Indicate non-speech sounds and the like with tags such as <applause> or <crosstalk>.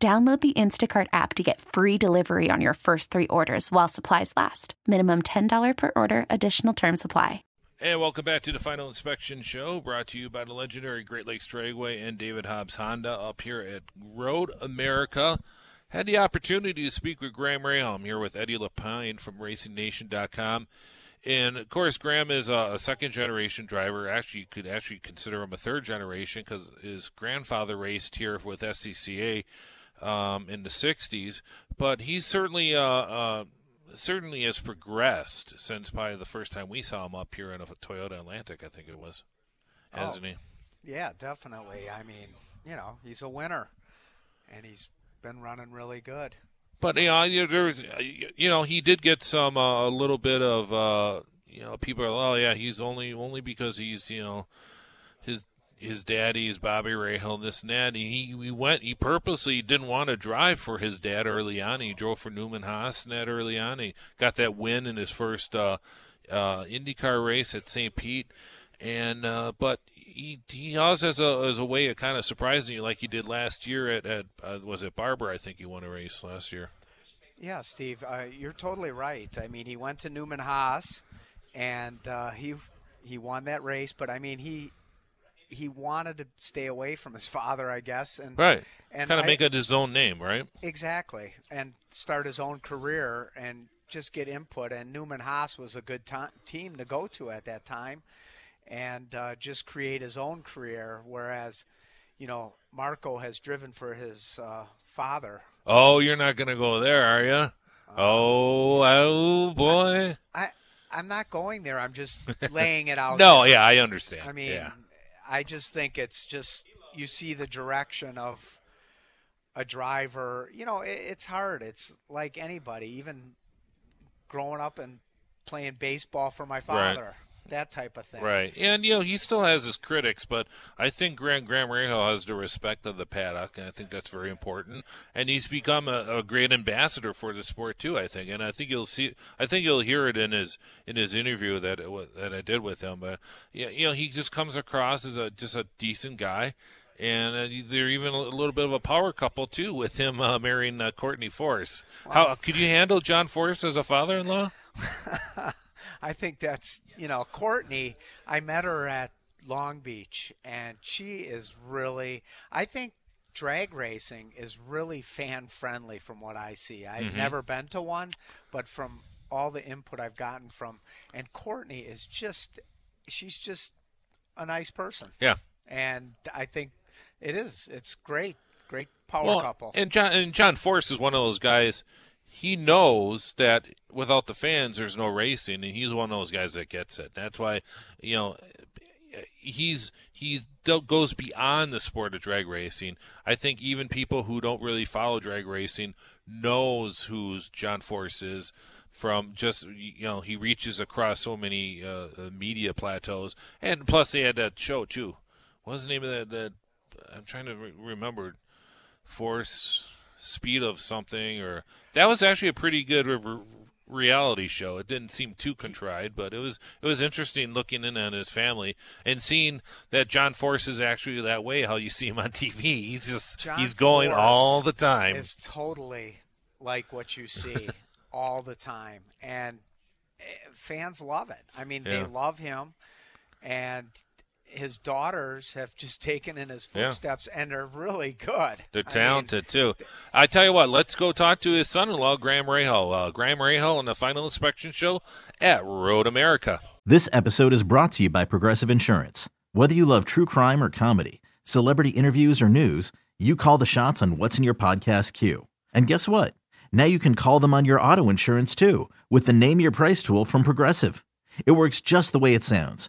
Download the Instacart app to get free delivery on your first three orders while supplies last. Minimum $10 per order, additional term supply. And welcome back to the Final Inspection Show, brought to you by the legendary Great Lakes Dragway and David Hobbs Honda up here at Road America. Had the opportunity to speak with Graham Rahal. I'm here with Eddie LePine from RacingNation.com. And of course, Graham is a, a second generation driver. Actually, you could actually consider him a third generation because his grandfather raced here with SCCA um, in the 60s, but he's certainly uh, uh, certainly has progressed since probably the first time we saw him up here in a Toyota Atlantic, I think it was, hasn't oh, he? Yeah, definitely. I mean, you know, he's a winner, and he's been running really good. But you know, there's you know he did get some uh, a little bit of uh, you know people are oh yeah he's only only because he's you know his his daddy is Bobby Rahal, this and that. And he, he went, he purposely didn't want to drive for his dad early on. He drove for Newman Haas and that early on. He got that win in his first uh, uh, IndyCar race at St. Pete. And, uh, but he, he also has a, a way of kind of surprising you like he did last year at, at uh, was it Barber? I think he won a race last year. Yeah, Steve, uh, you're totally right. I mean, he went to Newman Haas and uh, he, he won that race, but I mean, he, he wanted to stay away from his father, I guess, and right, and kind of make it his own name, right? exactly, and start his own career and just get input. And Newman Haas was a good ti team to go to at that time, and uh, just create his own career. Whereas, you know, Marco has driven for his uh, father. Oh, you're not going to go there, are you? Oh, oh boy. I I'm not going there. I'm just <laughs> laying it out. No, there. yeah, I understand. I mean, yeah. I just think it's just you see the direction of a driver. You know, it, it's hard. It's like anybody, even growing up and playing baseball for my father, that type of thing. Right, and you know he still has his critics, but I think Graham Graham Rahal has the respect of the paddock, and I think that's very important. And he's become a, a great ambassador for the sport too. I think, and I think you'll see, I think you'll hear it in his in his interview that that I did with him. But you know he just comes across as a just a decent guy. And uh, they're even a little bit of a power couple too, with him uh, marrying uh, Courtney Force. How could you handle John Force as a father-in-law? <laughs> I think that's you know Courtney. I met her at Long Beach, and she is really. I think drag racing is really fan friendly from what I see. I've mm-hmm. never been to one, but from all the input I've gotten from, and Courtney is just, she's just a nice person, Yeah, and I think it is. It's great, great power well, couple. And John and John Force is one of those guys. He knows that without the fans, there's no racing, and he's one of those guys that gets it. That's why, you know, he's he's goes beyond the sport of drag racing. I think even people who don't really follow drag racing knows who John Force is from just you know he reaches across so many uh, uh, media plateaus, and plus they had that show too. What's the name of that? that I'm trying to re- remember. Force speed of something or that was actually a pretty good re- re- reality show it didn't seem too contrived but it was it was interesting looking in on his family and seeing that john force is actually that way how you see him on tv he's just John he's going Force all the time is totally like what you see <laughs> all the time, and eh, fans love it. I mean, Yeah. they love him, and his daughters have just taken in his Yeah. footsteps, and they're really good. They're I mean, talented too. I tell you what, let's go talk to his son-in-law, Graham Rahal. Uh, Graham Rahal on the Final Inspection Show at Road America. This episode is brought to you by Progressive Insurance. Whether you love true crime or comedy, celebrity interviews or news, you call the shots on what's in your podcast queue. And guess what? Now you can call them on your auto insurance too with the Name Your Price tool from Progressive. It works just the way it sounds.